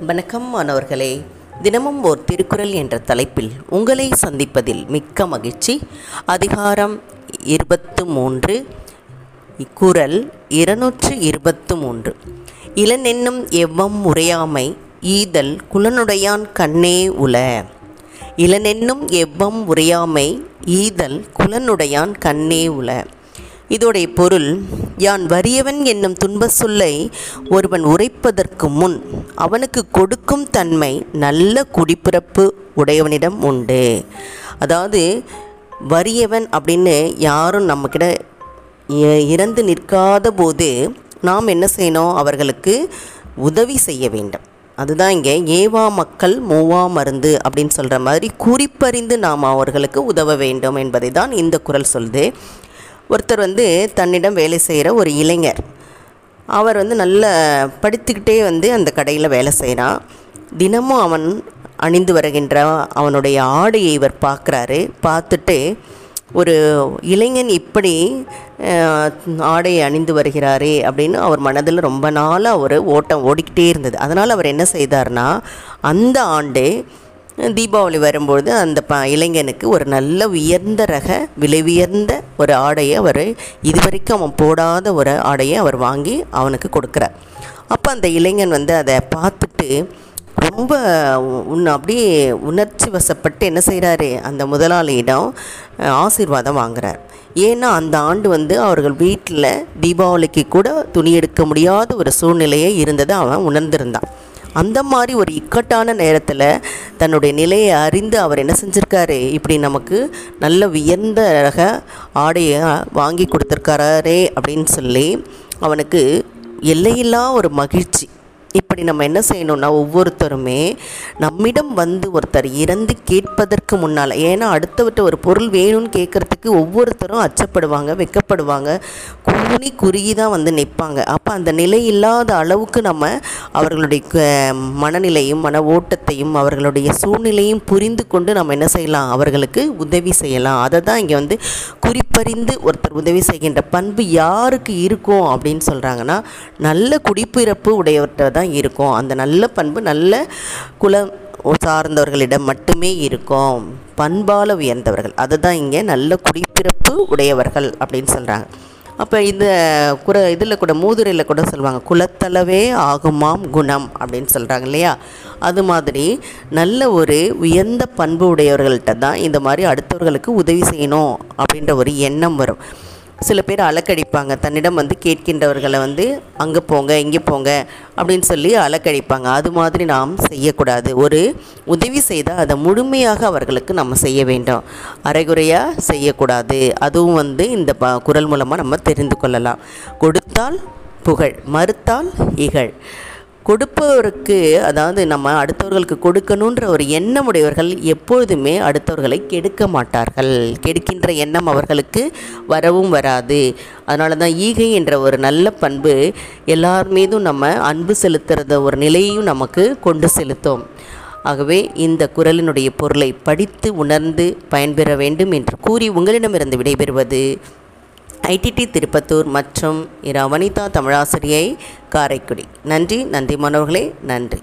வணக்கம் மாணவர்களே. தினமும் ஓர் திருக்குறள் என்ற தலைப்பில் உங்களை சந்திப்பதில் மிக்க மகிழ்ச்சி. அதிகாரம் இருபத்து மூன்று. குறள் இருநூற்று இருபத்து மூன்று. இளனென்னும் எவ்வம் உரையாமை ஈதல் குலனுடையான் கண்ணே உல இளனென்னும் எவ்வம் உரையாமை ஈதல் குலனுடையான் கண்ணே உல இதோடைய பொருள் யான் வறியவன் என்னும் துன்ப சொல்லை ஒருவன் உரைப்பதற்கு முன் அவனுக்கு கொடுக்கும் தன்மை நல்ல குடிப்பிறப்பு உடையவனிடம் உண்டு. அதாவது வறியவன் அப்படின்னு யாரும் நம்மக்கிட்ட இ- இறந்து நிற்காத போது நாம் என்ன செய்யணும்? அவர்களுக்கு உதவி செய்ய வேண்டும். அதுதான் இங்கே ஏவா மக்கள் மூவா மருந்து அப்படின்னு சொல்கிற மாதிரி குறிப்பறிந்து நாம் அவர்களுக்கு உதவ வேண்டும் என்பதை தான் இந்த குரல் சொல்லுது. ஒருத்தர் வந்து தன்னிடம் வேலை செய்கிற ஒரு இளைஞர். அவர் வந்து நல்ல படித்துக்கிட்டே வந்து அந்த கடையில் வேலை செய்கிறான். தினமும் அவன் அணிந்து வருகின்ற அவனுடைய ஆடையை இவர் பார்க்குறாரு. பார்த்துட்டு ஒரு இளைஞன் இப்படி ஆடையை அணிந்து வருகிறாரே அப்படின்னு அவர் மனதில் ரொம்ப நாளாக ஒரு ஓட்டம் ஓடிக்கிட்டே இருந்தது. அதனால் அவர் என்ன செய்தார்னா அந்த ஆண்டு தீபாவளி வரும்பொழுது அந்த ப இளைஞனுக்கு ஒரு நல்ல உயர்ந்த ரக விலை உயர்ந்த ஒரு ஆடையை அவர் இதுவரைக்கும் அவன் போடாத ஒரு ஆடையை அவர் வாங்கி அவனுக்கு கொடுக்குறார். அப்போ அந்த இளைஞன் வந்து அதை பார்த்துட்டு ரொம்ப உன் அப்படியே உணர்ச்சி வசப்பட்டு என்ன செய்கிறாரு அந்த முதலாளியிடம் ஆசீர்வாதம் வாங்குறார். ஏன்னா அந்த ஆண்டு வந்து அவர்கள் வீட்டில் தீபாவளிக்கு கூட துணி எடுக்க முடியாத ஒரு சூழ்நிலையே இருந்ததை. அவன் உணர்ந்திருந்தான். அந்த மாதிரி ஒரு இக்கட்டான நேரத்தில் தன்னுடைய நிலையை அறிந்து அவர் என்ன செஞ்சுருக்காரு? இப்படி நமக்கு நல்ல உயர்ந்த ரக ஆடையை வாங்கி கொடுத்துருக்காரே அப்படின்னு சொல்லி அவனுக்கு எல்லையில்லா ஒரு மகிழ்ச்சி. இப்படி நம்ம என்ன செய்யணும்னா ஒவ்வொருத்தருமே நம்மிடம் வந்து ஒருத்தர் இறந்து கேட்பதற்கு முன்னால் ஏன்னா அடுத்தவர்கிட்ட ஒரு பொருள் வேணும்னு கேட்குறதுக்கு ஒவ்வொருத்தரும் அச்சப்படுவாங்க வெட்கப்படுவாங்க கூனி குறுகி தான் வந்து நிற்பாங்க. அப்போ அந்த நிலை இல்லாத அளவுக்கு நம்ம அவர்களுடைய க- மனநிலையும் மன ஓட்டத்தையும் அவர்களுடைய சூழ்நிலையும் புரிந்து கொண்டு நம்ம என்ன செய்யலாம் அவர்களுக்கு உதவி செய்யலாம். அதை தான் இங்கே வந்து குறிப்பறிந்து ஒருத்தர் உதவி செய்கின்ற பண்பு யாருக்கு இருக்கும் அப்படின்னு சொல்கிறாங்கன்னா நல்ல குடிப்பிறப்பு உடையவர்கிட்ட தான் இருக்கும். அந்த நல்ல பண்பு நல்ல குலம் சார்ந்தவர்களிடம் மட்டுமே இருக்கும். பண்பால உயர்ந்தவர்கள். அதுதான் இங்கே நல்ல குடிப்பிறப்பு உடையவர்கள் அப்படின்னு சொல்கிறாங்க அப்போ இந்த குற இதில் கூட மூதுரையில் கூட சொல்லுவாங்க குலத்தளவே ஆகுமாம் குணம் அப்படின்னு சொல்கிறாங்க இல்லையா? அது மாதிரி நல்ல ஒரு உயர்ந்த பண்பு உடையவர்கள்ட்ட தான் இந்த மாதிரி அடுத்தவர்களுக்கு உதவி செய்யணும் அப்படின்ற ஒரு எண்ணம் வரும். சில பேர் அலக்கடிப்பாங்க. தன்னிடம் வந்து கேட்கின்றவர்களை வந்து அங்கே போங்க இங்கே போங்க அப்படின்னு சொல்லி அலக்கடிப்பாங்க. அது மாதிரி நாம் செய்யக்கூடாது. ஒரு உதவி செய்தால் அதை முழுமையாக அவர்களுக்கு நம்ம செய்ய வேண்டும். அரைகுறையாக செய்யக்கூடாது. அதுவும் வந்து இந்த ப குரல் மூலமாக நம்ம தெரிந்து கொள்ளலாம். கொடுத்தால் புகழ் மறுத்தால் இகழ். கொடுப்பவருக்கு அதாவது நம்ம அடுத்தவர்களுக்கு கொடுக்கணுன்ற ஒரு எண்ணம் உடையவர்கள் எப்பொழுதுமே அடுத்தவர்களை கெடுக்க மாட்டார்கள். கெடுக்கின்ற எண்ணம் அவர்களுக்கு வரவும் வராது. அதனால தான் ஈகை என்ற ஒரு நல்ல பண்பு எல்லார் மீதும் நம்ம அன்பு செலுத்துகிறத ஒரு நிலையையும் நமக்கு கொண்டு செலுத்தும். ஆகவே இந்த குரலினுடைய பொருளை படித்து உணர்ந்து பயன்பெற வேண்டும் என்று கூறி உங்களிடமிருந்து விடைபெறுவது ஐடிடி திருப்பத்தூர் மற்றும் இரா வனிதா தமிழாசிரியை காரைக்குடி. நன்றி நன்றி மாணவர்களே நன்றி.